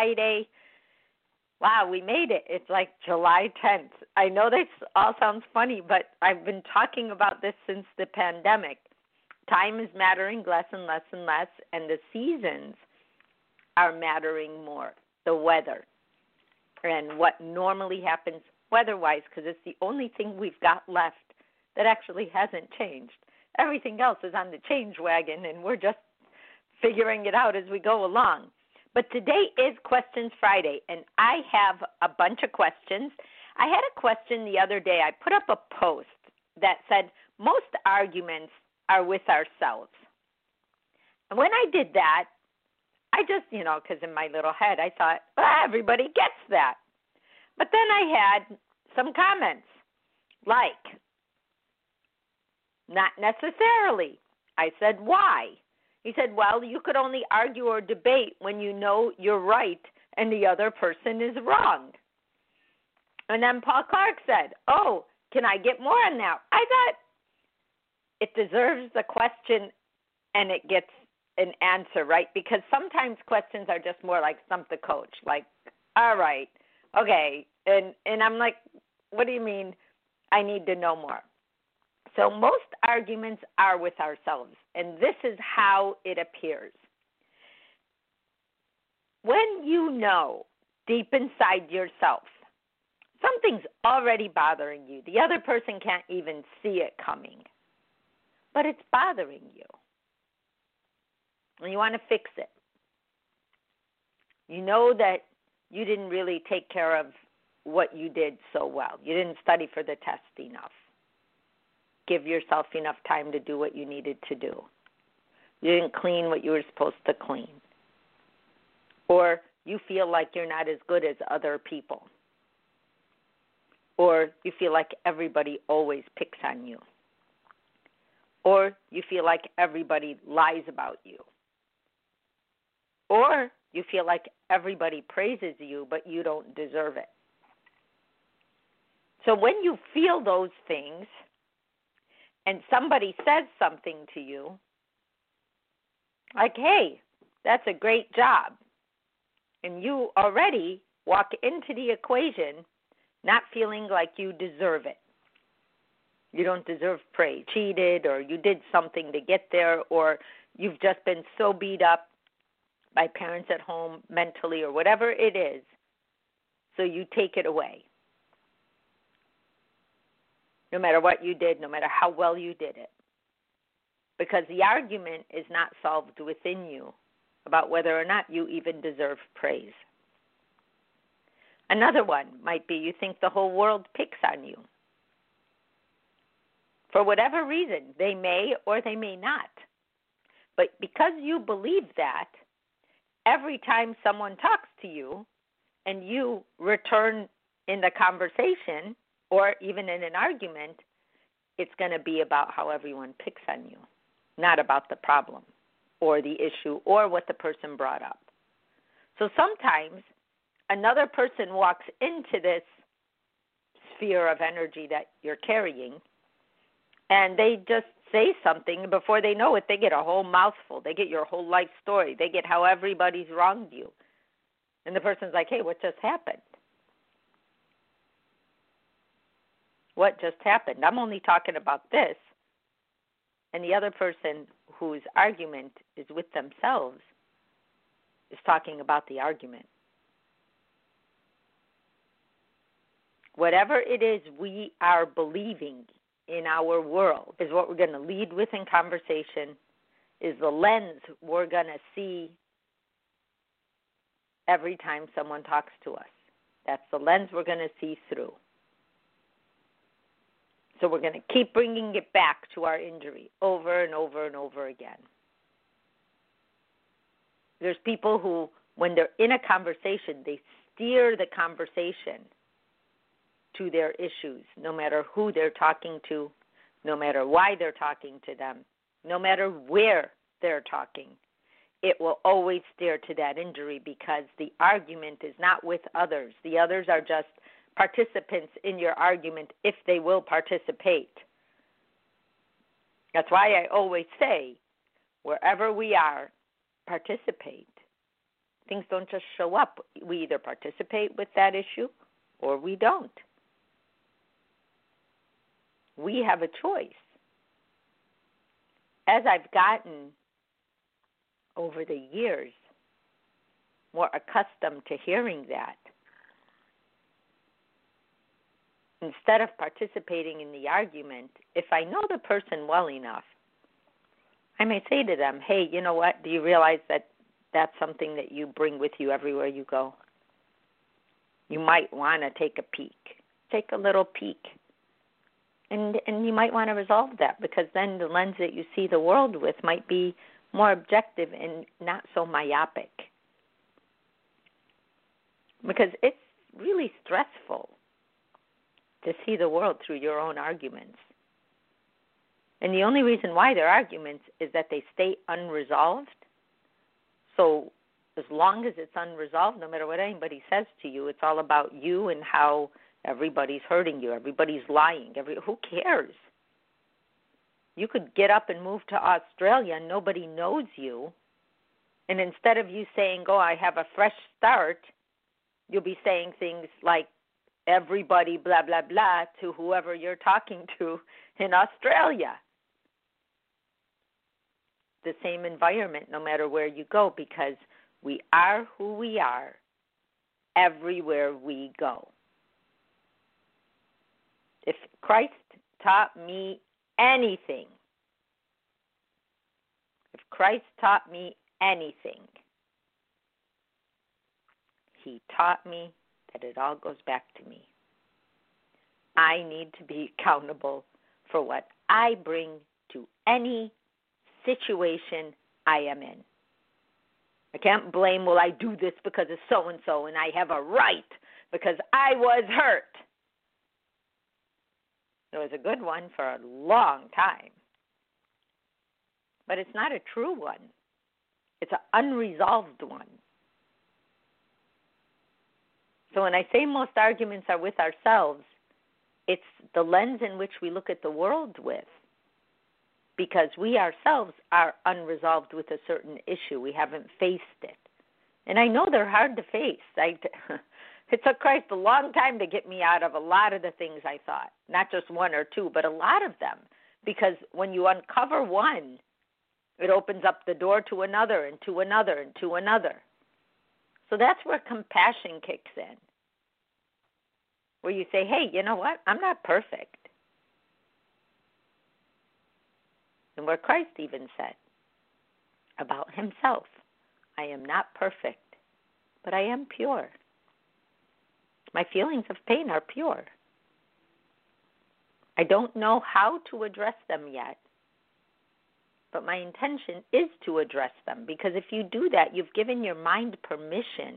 Friday. Wow, we made it. It's like July 10th. I know this all sounds funny, but I've been talking about this since the pandemic. Time is mattering less and less and less, and the seasons are mattering more. The weather and what normally happens weather wise, because it's the only thing we've got left that actually hasn't changed. Everything else is on the change wagon, and we're just figuring it out as we go along. But today is Questions Friday, and I have a bunch of questions. I had a question the other day. I put up a post that said, Most arguments are with ourselves. And when I did that, I just, you know, because in my little head, I thought, well, everybody gets that. But then I had some comments like, not necessarily. I said, why? He said, well, you could only argue or debate when you know you're right and the other person is wrong. And then Paul Clark said, oh, can I get more on that? I thought it deserves the question and it gets an answer, right? Because sometimes questions are just more like stump the coach, like, all right, okay. And and I'm like, what do you mean I need to know more? So most arguments are with ourselves, and this is how it appears. When you know deep inside yourself something's already bothering you, the other person can't even see it coming, but it's bothering you, and you want to fix it. You know that you didn't really take care of what you did so well. You didn't study for the test enough give yourself enough time to do what you needed to do. You didn't clean what you were supposed to clean. Or you feel like you're not as good as other people. Or you feel like everybody always picks on you. Or you feel like everybody lies about you. Or you feel like everybody praises you, but you don't deserve it. So when you feel those things, and somebody says something to you, like, hey, that's a great job, and you already walk into the equation not feeling like you deserve it. You don't deserve praise, cheated, or you did something to get there, or you've just been so beat up by parents at home mentally, or whatever it is. So you take it away no matter what you did, no matter how well you did it. Because the argument is not solved within you about whether or not you even deserve praise. Another one might be you think the whole world picks on you. For whatever reason, they may or they may not. But because you believe that, every time someone talks to you and you return in the conversation or even in an argument, it's going to be about how everyone picks on you, not about the problem or the issue or what the person brought up. So sometimes another person walks into this sphere of energy that you're carrying and they just say something before they know it they get a whole mouthful. They get your whole life story. They get how everybody's wronged you. And the person's like hey what just happened what just happened. I'm only talking about this. And the other person whose argument is with themselves is talking about the argument. Whatever it is we are believing in our world is what we're going to lead with in conversation, is the lens we're going to see every time someone talks to us. That's the lens we're going to see through. So we're going to keep bringing it back to our injury over and over and over again. There's people who, when they're in a conversation, they steer the conversation to their issues, no matter who they're talking to, no matter why they're talking to them, no matter where they're talking. It will always steer to that injury because the argument is not with others. The others are just participants in your argument if they will participate. That's why I always say, wherever we are, participate. Things don't just show up. We either participate with that issue or we don't. We have a choice. As I've gotten over the years more accustomed to hearing that, instead of participating in the argument, if I know the person well enough, I may say to them, hey, you know what? Do you realize that that's something that you bring with you everywhere you go? You might want to take a peek. Take a little peek. And and you might want to resolve that because then the lens that you see the world with might be more objective and not so myopic. Because it's really stressful to see the world through your own arguments. And the only reason why they're arguments is that they stay unresolved. So as long as it's unresolved, no matter what anybody says to you, it's all about you and how everybody's hurting you, everybody's lying. Every who cares? You could get up and move to Australia and nobody knows you. And instead of you saying, "Oh, I have a fresh start," you'll be saying things like everybody blah blah blah to whoever you're talking to in Australia the same environment no matter where you go because we are who we are everywhere we go. If Christ taught me anything, if Christ taught me anything, he taught me that it all goes back to me. I need to be accountable for what I bring to any situation I am in. I can't blame, well, I do this because of so and so, and I have a right because I was hurt. It was a good one for a long time. But it's not a true one, it's an unresolved one. So when I say most arguments are with ourselves, it's the lens in which we look at the world with because we ourselves are unresolved with a certain issue. We haven't faced it. And I know they're hard to face. I, it took Christ a long time to get me out of a lot of the things I thought, not just one or two, but a lot of them. Because when you uncover one, it opens up the door to another and to another and to another. So that's where compassion kicks in. Where you say, hey, you know what? I'm not perfect. and where Christ even said about himself, I am not perfect, but I am pure. My feelings of pain are pure. I don't know how to address them yet, but my intention is to address them because if you do that, you've given your mind permission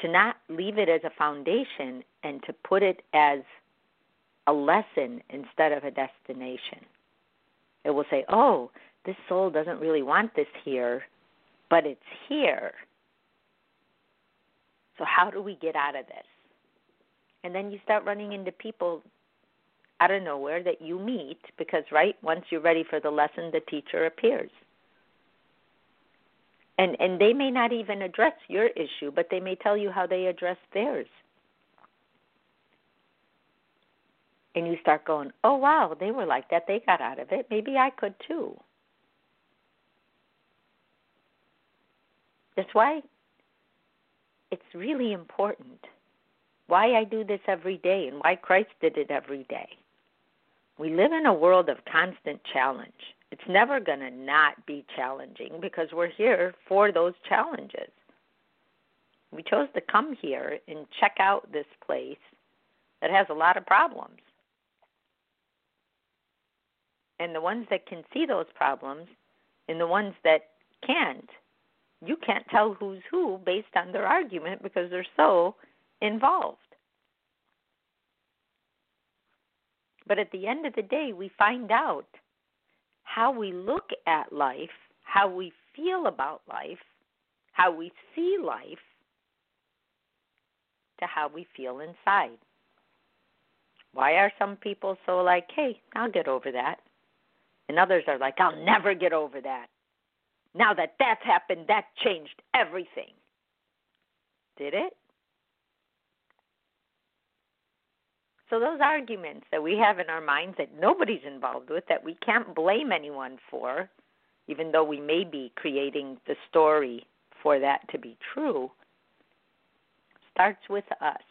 to not leave it as a foundation and to put it as a lesson instead of a destination. It will say, oh, this soul doesn't really want this here, but it's here. So, how do we get out of this? And then you start running into people out of nowhere that you meet because, right, once you're ready for the lesson, the teacher appears. And, and they may not even address your issue, but they may tell you how they address theirs. and you start going, oh, wow, they were like that. They got out of it. Maybe I could too. That's why it's really important. Why I do this every day and why Christ did it every day. We live in a world of constant challenge. It's never going to not be challenging because we're here for those challenges. We chose to come here and check out this place that has a lot of problems. And the ones that can see those problems and the ones that can't, you can't tell who's who based on their argument because they're so involved. But at the end of the day, we find out how we look at life, how we feel about life, how we see life, to how we feel inside. Why are some people so like, hey, I'll get over that? And others are like, I'll never get over that. Now that that's happened, that changed everything. Did it? So, those arguments that we have in our minds that nobody's involved with, that we can't blame anyone for, even though we may be creating the story for that to be true, starts with us.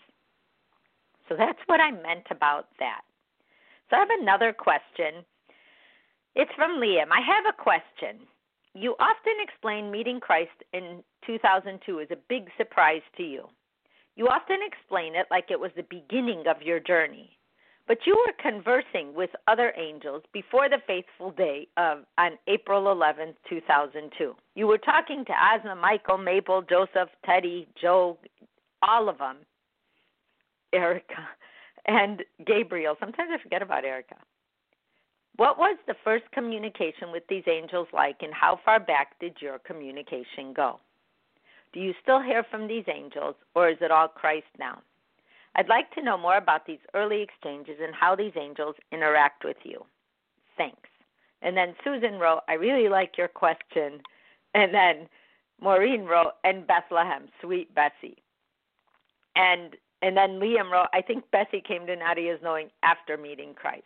So, that's what I meant about that. So, I have another question. It's from Liam. I have a question. You often explain meeting Christ in 2002 as a big surprise to you. You often explain it like it was the beginning of your journey. But you were conversing with other angels before the faithful day of on April 11, 2002. You were talking to Asma, Michael, Mabel, Joseph, Teddy, Joe, all of them, Erica, and Gabriel. Sometimes I forget about Erica. What was the first communication with these angels like, and how far back did your communication go? Do you still hear from these angels, or is it all Christ now? I'd like to know more about these early exchanges and how these angels interact with you. Thanks. And then Susan wrote, I really like your question. And then Maureen wrote, and Bethlehem, sweet Bessie. And and then Liam wrote, I think Bessie came to Nadia's knowing after meeting Christ.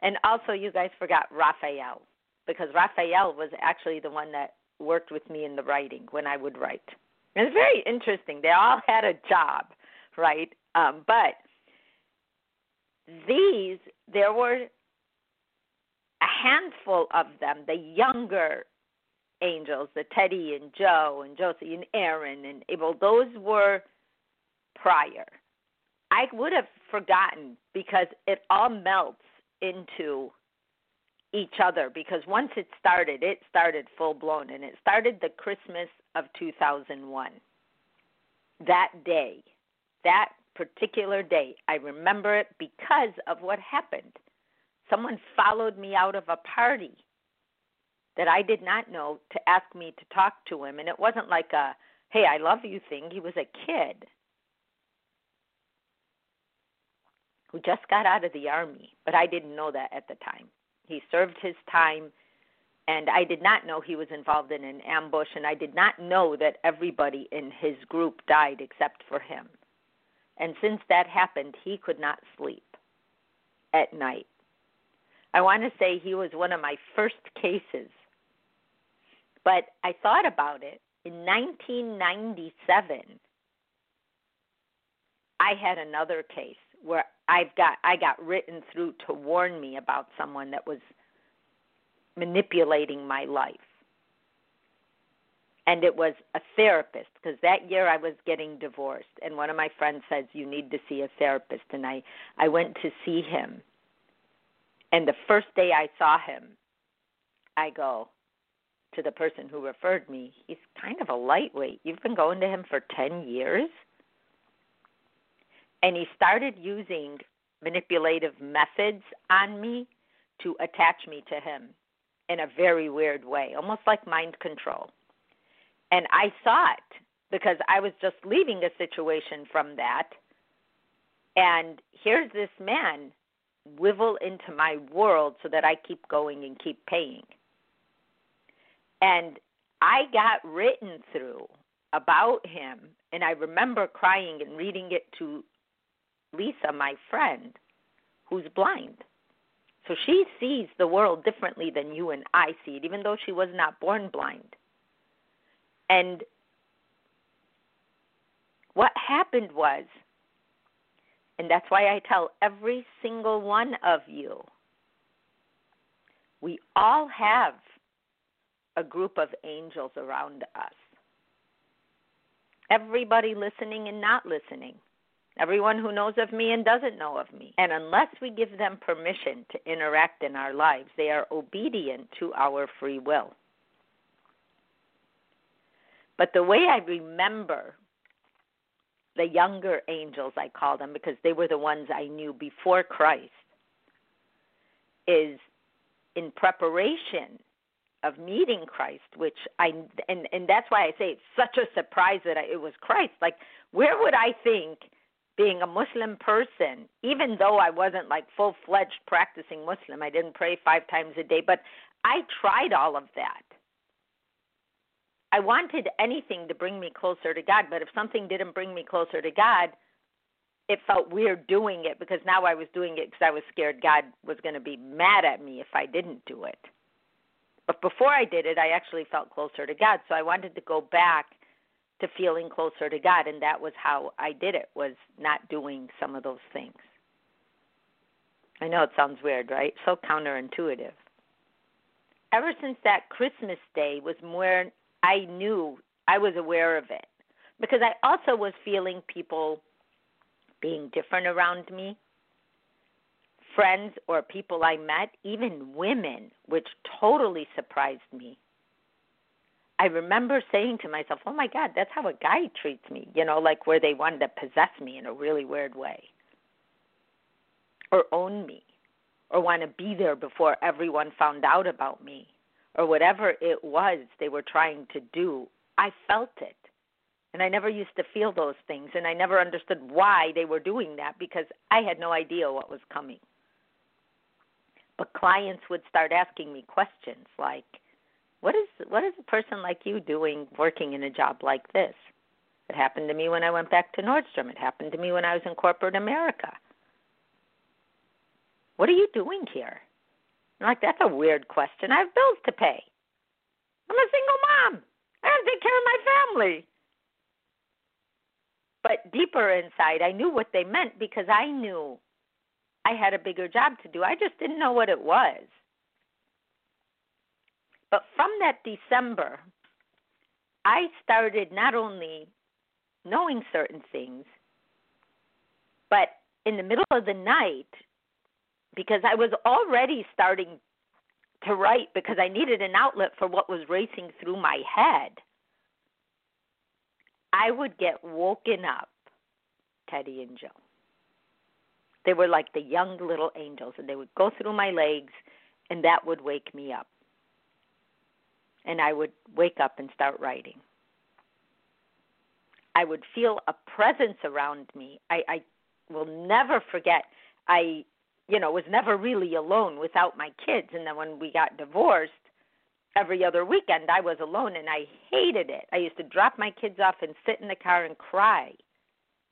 And also, you guys forgot Raphael, because Raphael was actually the one that worked with me in the writing when I would write. And it's very interesting. They all had a job, right? Um, but these, there were a handful of them, the younger angels, the Teddy and Joe and Josie and Aaron and Abel, those were prior. I would have forgotten because it all melts into each other because once it started, it started full blown and it started the Christmas of 2001. That day, that particular day, I remember it because of what happened. Someone followed me out of a party that I did not know to ask me to talk to him. And it wasn't like a, hey, I love you thing. He was a kid who just got out of the army, but I didn't know that at the time. He served his time, and I did not know he was involved in an ambush, and I did not know that everybody in his group died except for him. And since that happened, he could not sleep at night. I want to say he was one of my first cases. But I thought about it. In 1997, I had another case where I've got I got written through to warn me about someone that was manipulating my life. And it was a therapist because that year I was getting divorced and one of my friends says you need to see a therapist and I I went to see him. And the first day I saw him, I go to the person who referred me, he's kind of a lightweight. You've been going to him for 10 years? And he started using manipulative methods on me to attach me to him in a very weird way, almost like mind control. And I saw it because I was just leaving a situation from that. And here's this man wivel into my world so that I keep going and keep paying. And I got written through about him, and I remember crying and reading it to Lisa, my friend, who's blind. So she sees the world differently than you and I see it, even though she was not born blind. And what happened was, and that's why I tell every single one of you We all have a group of angels around us. Everybody listening and not listening. Everyone who knows of me and doesn't know of me. And unless we give them permission to interact in our lives, they are obedient to our free will. But the way I remember the younger angels, I call them, because they were the ones I knew before Christ, is in preparation of meeting Christ, which I and and that's why I say it's such a surprise that I, it was Christ. Like, where would I think being a Muslim person, even though I wasn't like full fledged practicing Muslim, I didn't pray five times a day, but I tried all of that. I wanted anything to bring me closer to God, but if something didn't bring me closer to God, it felt weird doing it because now I was doing it because I was scared God was going to be mad at me if I didn't do it. But before I did it, I actually felt closer to God, so I wanted to go back to feeling closer to God, and that was how I did it was not doing some of those things. I know it sounds weird, right? So counterintuitive. Ever since that Christmas day was more I knew I was aware of it because I also was feeling people being different around me, friends or people I met, even women, which totally surprised me. I remember saying to myself, "Oh my God, that's how a guy treats me," you know, like where they wanted to possess me in a really weird way, or own me, or want to be there before everyone found out about me. Or whatever it was they were trying to do, I felt it. And I never used to feel those things, and I never understood why they were doing that because I had no idea what was coming. But clients would start asking me questions like, "What is what is a person like you doing working in a job like this?" It happened to me when I went back to Nordstrom. It happened to me when I was in corporate America. What are you doing here? I'm like, that's a weird question. I have bills to pay. I'm a single mom. I have to take care of my family. But deeper inside, I knew what they meant because I knew I had a bigger job to do. I just didn't know what it was. But from that December, I started not only knowing certain things, but in the middle of the night, because I was already starting to write because I needed an outlet for what was racing through my head. I would get woken up, Teddy and Joe. They were like the young little angels, and they would go through my legs, and that would wake me up. And I would wake up and start writing. I would feel a presence around me. I, I will never forget. I you know, was never really alone without my kids. And then when we got divorced, every other weekend I was alone and I hated it. I used to drop my kids off and sit in the car and cry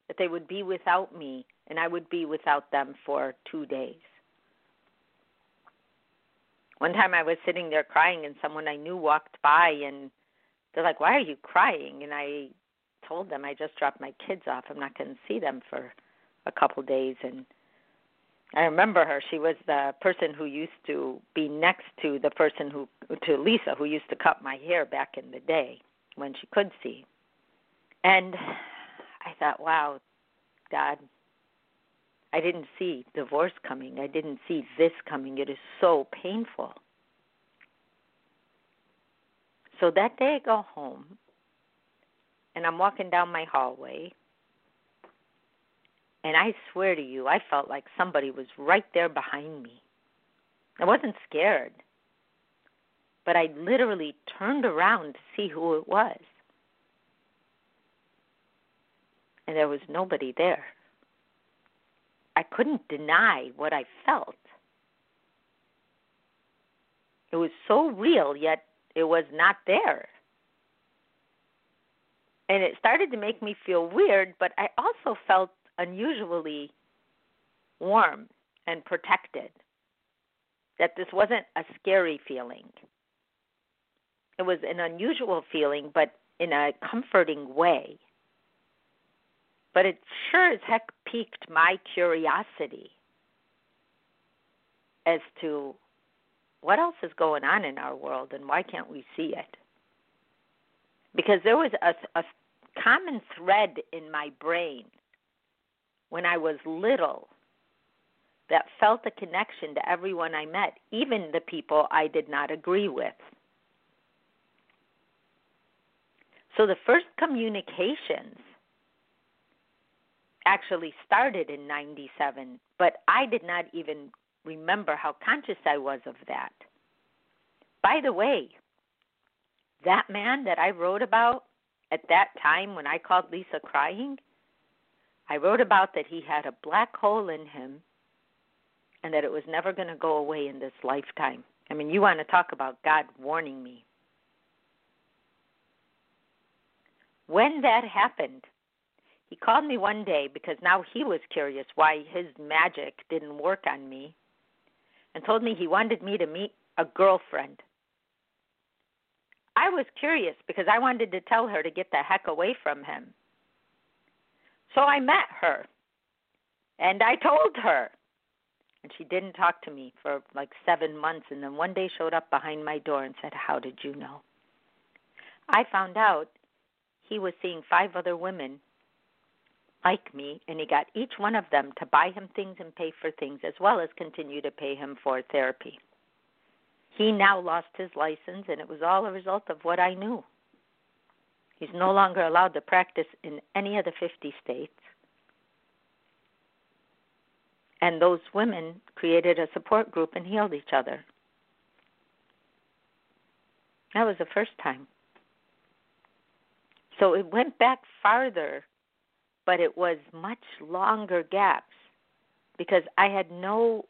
that they would be without me and I would be without them for two days. One time I was sitting there crying and someone I knew walked by and they're like, Why are you crying? And I told them I just dropped my kids off. I'm not going to see them for a couple days and I remember her. She was the person who used to be next to the person who to Lisa who used to cut my hair back in the day when she could see. And I thought, wow, God, I didn't see divorce coming. I didn't see this coming. It is so painful. So that day I go home and I'm walking down my hallway and I swear to you, I felt like somebody was right there behind me. I wasn't scared, but I literally turned around to see who it was. And there was nobody there. I couldn't deny what I felt. It was so real, yet it was not there. And it started to make me feel weird, but I also felt unusually warm and protected. That this wasn't a scary feeling. It was an unusual feeling, but in a comforting way. But it sure as heck piqued my curiosity as to what else is going on in our world and why can't we see it? Because there was a, a common thread in my brain when I was little that felt a connection to everyone I met, even the people I did not agree with. So the first communications actually started in 97, but I did not even remember how conscious I was of that. By the way, that man that I wrote about at that time when I called Lisa crying, I wrote about that he had a black hole in him and that it was never going to go away in this lifetime. I mean, you want to talk about God warning me. When that happened, he called me one day because now he was curious why his magic didn't work on me and told me he wanted me to meet a girlfriend. I was curious because I wanted to tell her to get the heck away from him. So I met her and I told her. And she didn't talk to me for like seven months and then one day showed up behind my door and said, How did you know? I found out he was seeing five other women like me, and he got each one of them to buy him things and pay for things, as well as continue to pay him for therapy. He now lost his license, and it was all a result of what I knew. He's no longer allowed to practice in any of the 50 states. And those women created a support group and healed each other. That was the first time. So it went back farther but it was much longer gaps because I had no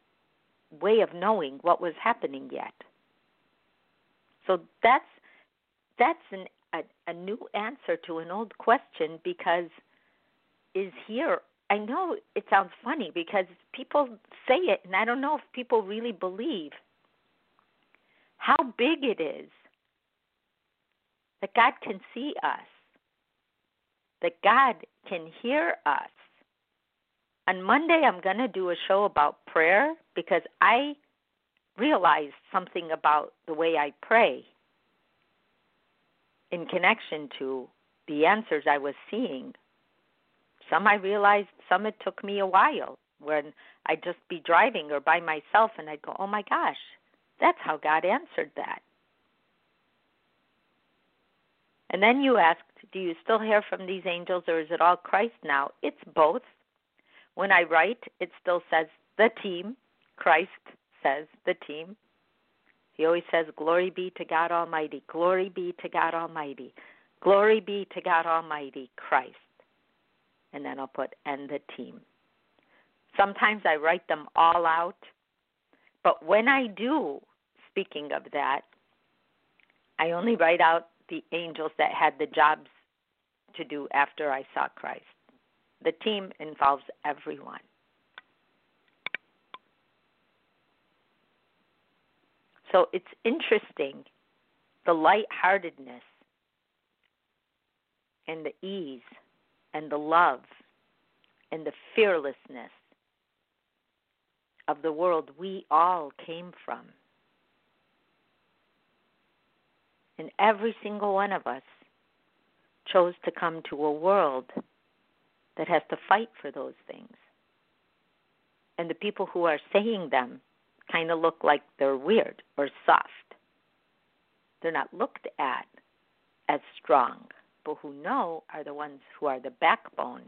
way of knowing what was happening yet. So that's that's an, a, a new answer to an old question because is here. I know it sounds funny because people say it, and I don't know if people really believe how big it is that God can see us that God can hear us. On Monday, I'm going to do a show about prayer because I realized something about the way I pray in connection to the answers I was seeing. Some I realized, some it took me a while when I'd just be driving or by myself and I'd go, oh my gosh, that's how God answered that. And then you asked, do you still hear from these angels or is it all Christ now? It's both. When I write, it still says the team. Christ says the team. He always says, Glory be to God Almighty. Glory be to God Almighty. Glory be to God Almighty, Christ. And then I'll put, and the team. Sometimes I write them all out. But when I do, speaking of that, I only write out the angels that had the jobs to do after I saw Christ. The team involves everyone. So it's interesting the lightheartedness and the ease and the love and the fearlessness of the world we all came from. And every single one of us chose to come to a world that has to fight for those things. And the people who are saying them kind of look like they're weird or soft. They're not looked at as strong, but who know are the ones who are the backbone.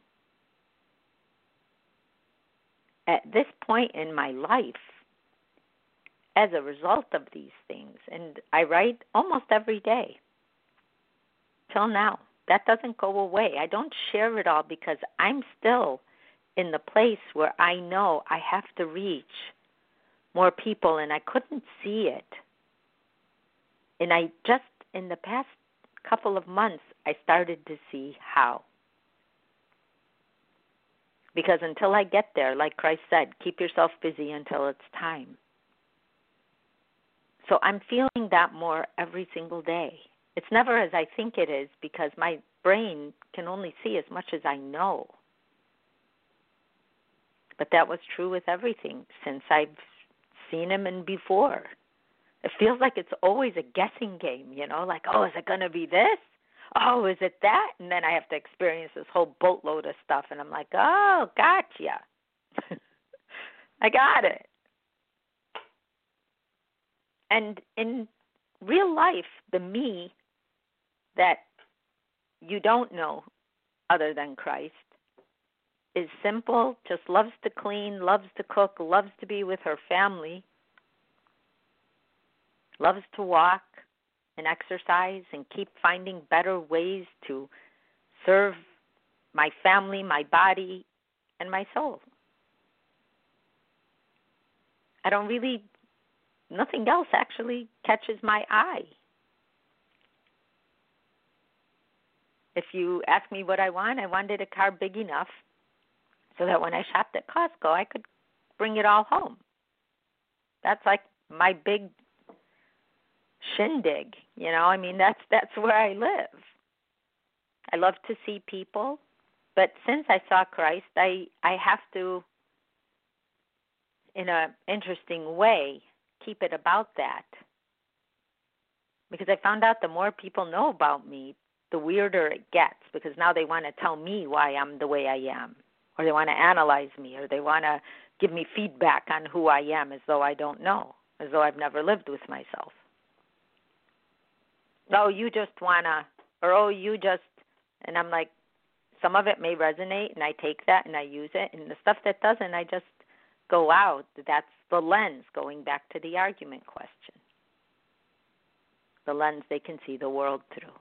At this point in my life, as a result of these things. And I write almost every day till now. That doesn't go away. I don't share it all because I'm still in the place where I know I have to reach more people and I couldn't see it. And I just, in the past couple of months, I started to see how. Because until I get there, like Christ said, keep yourself busy until it's time. So I'm feeling that more every single day. It's never as I think it is because my brain can only see as much as I know. But that was true with everything since I've seen him and before. it feels like it's always a guessing game, you know, like, oh, is it going to be this? Oh, is it that? And then I have to experience this whole boatload of stuff, and I'm like, oh, gotcha. I got it. And in real life, the me that you don't know other than Christ is simple, just loves to clean, loves to cook, loves to be with her family, loves to walk and exercise and keep finding better ways to serve my family, my body, and my soul. I don't really, nothing else actually catches my eye. If you ask me what I want, I wanted a car big enough so that when I shopped at Costco, I could bring it all home. That's like my big shindig, you know? I mean, that's that's where I live. I love to see people, but since I saw Christ, I I have to in a interesting way keep it about that. Because I found out the more people know about me, the weirder it gets because now they want to tell me why I'm the way I am, or they want to analyze me, or they want to give me feedback on who I am as though I don't know, as though I've never lived with myself. Oh, you just want to, or oh, you just, and I'm like, some of it may resonate, and I take that and I use it, and the stuff that doesn't, I just go out. That's the lens going back to the argument question. The lens they can see the world through.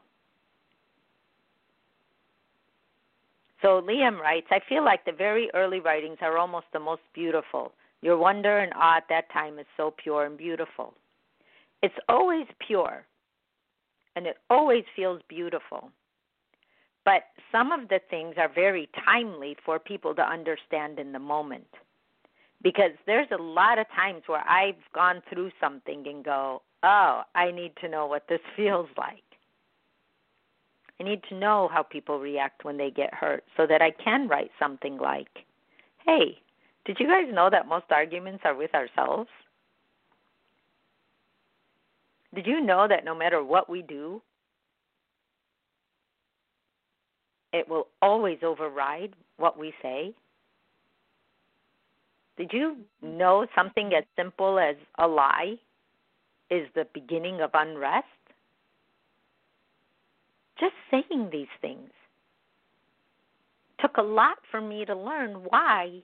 So Liam writes, I feel like the very early writings are almost the most beautiful. Your wonder and awe at that time is so pure and beautiful. It's always pure, and it always feels beautiful. But some of the things are very timely for people to understand in the moment. Because there's a lot of times where I've gone through something and go, oh, I need to know what this feels like. I need to know how people react when they get hurt so that I can write something like, hey, did you guys know that most arguments are with ourselves? Did you know that no matter what we do, it will always override what we say? Did you know something as simple as a lie is the beginning of unrest? Just saying these things took a lot for me to learn why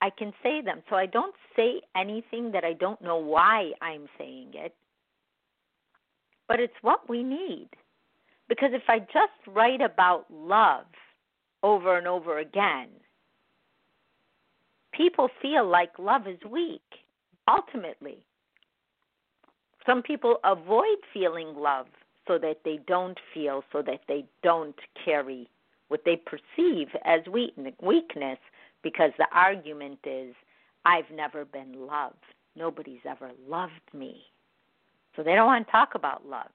I can say them. So I don't say anything that I don't know why I'm saying it. But it's what we need. Because if I just write about love over and over again, people feel like love is weak, ultimately. Some people avoid feeling love so that they don't feel, so that they don't carry what they perceive as weakness because the argument is, I've never been loved. Nobody's ever loved me. So they don't want to talk about love.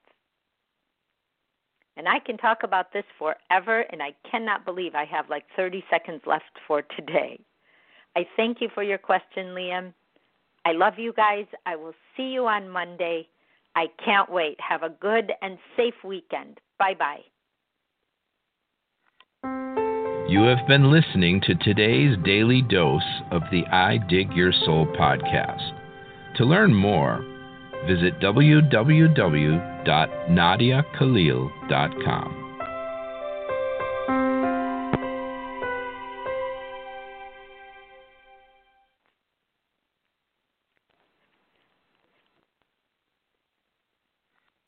And I can talk about this forever, and I cannot believe I have like 30 seconds left for today. I thank you for your question, Liam. I love you guys. I will see you on Monday. I can't wait. Have a good and safe weekend. Bye bye. You have been listening to today's daily dose of the I Dig Your Soul podcast. To learn more, visit www.nadiakhalil.com.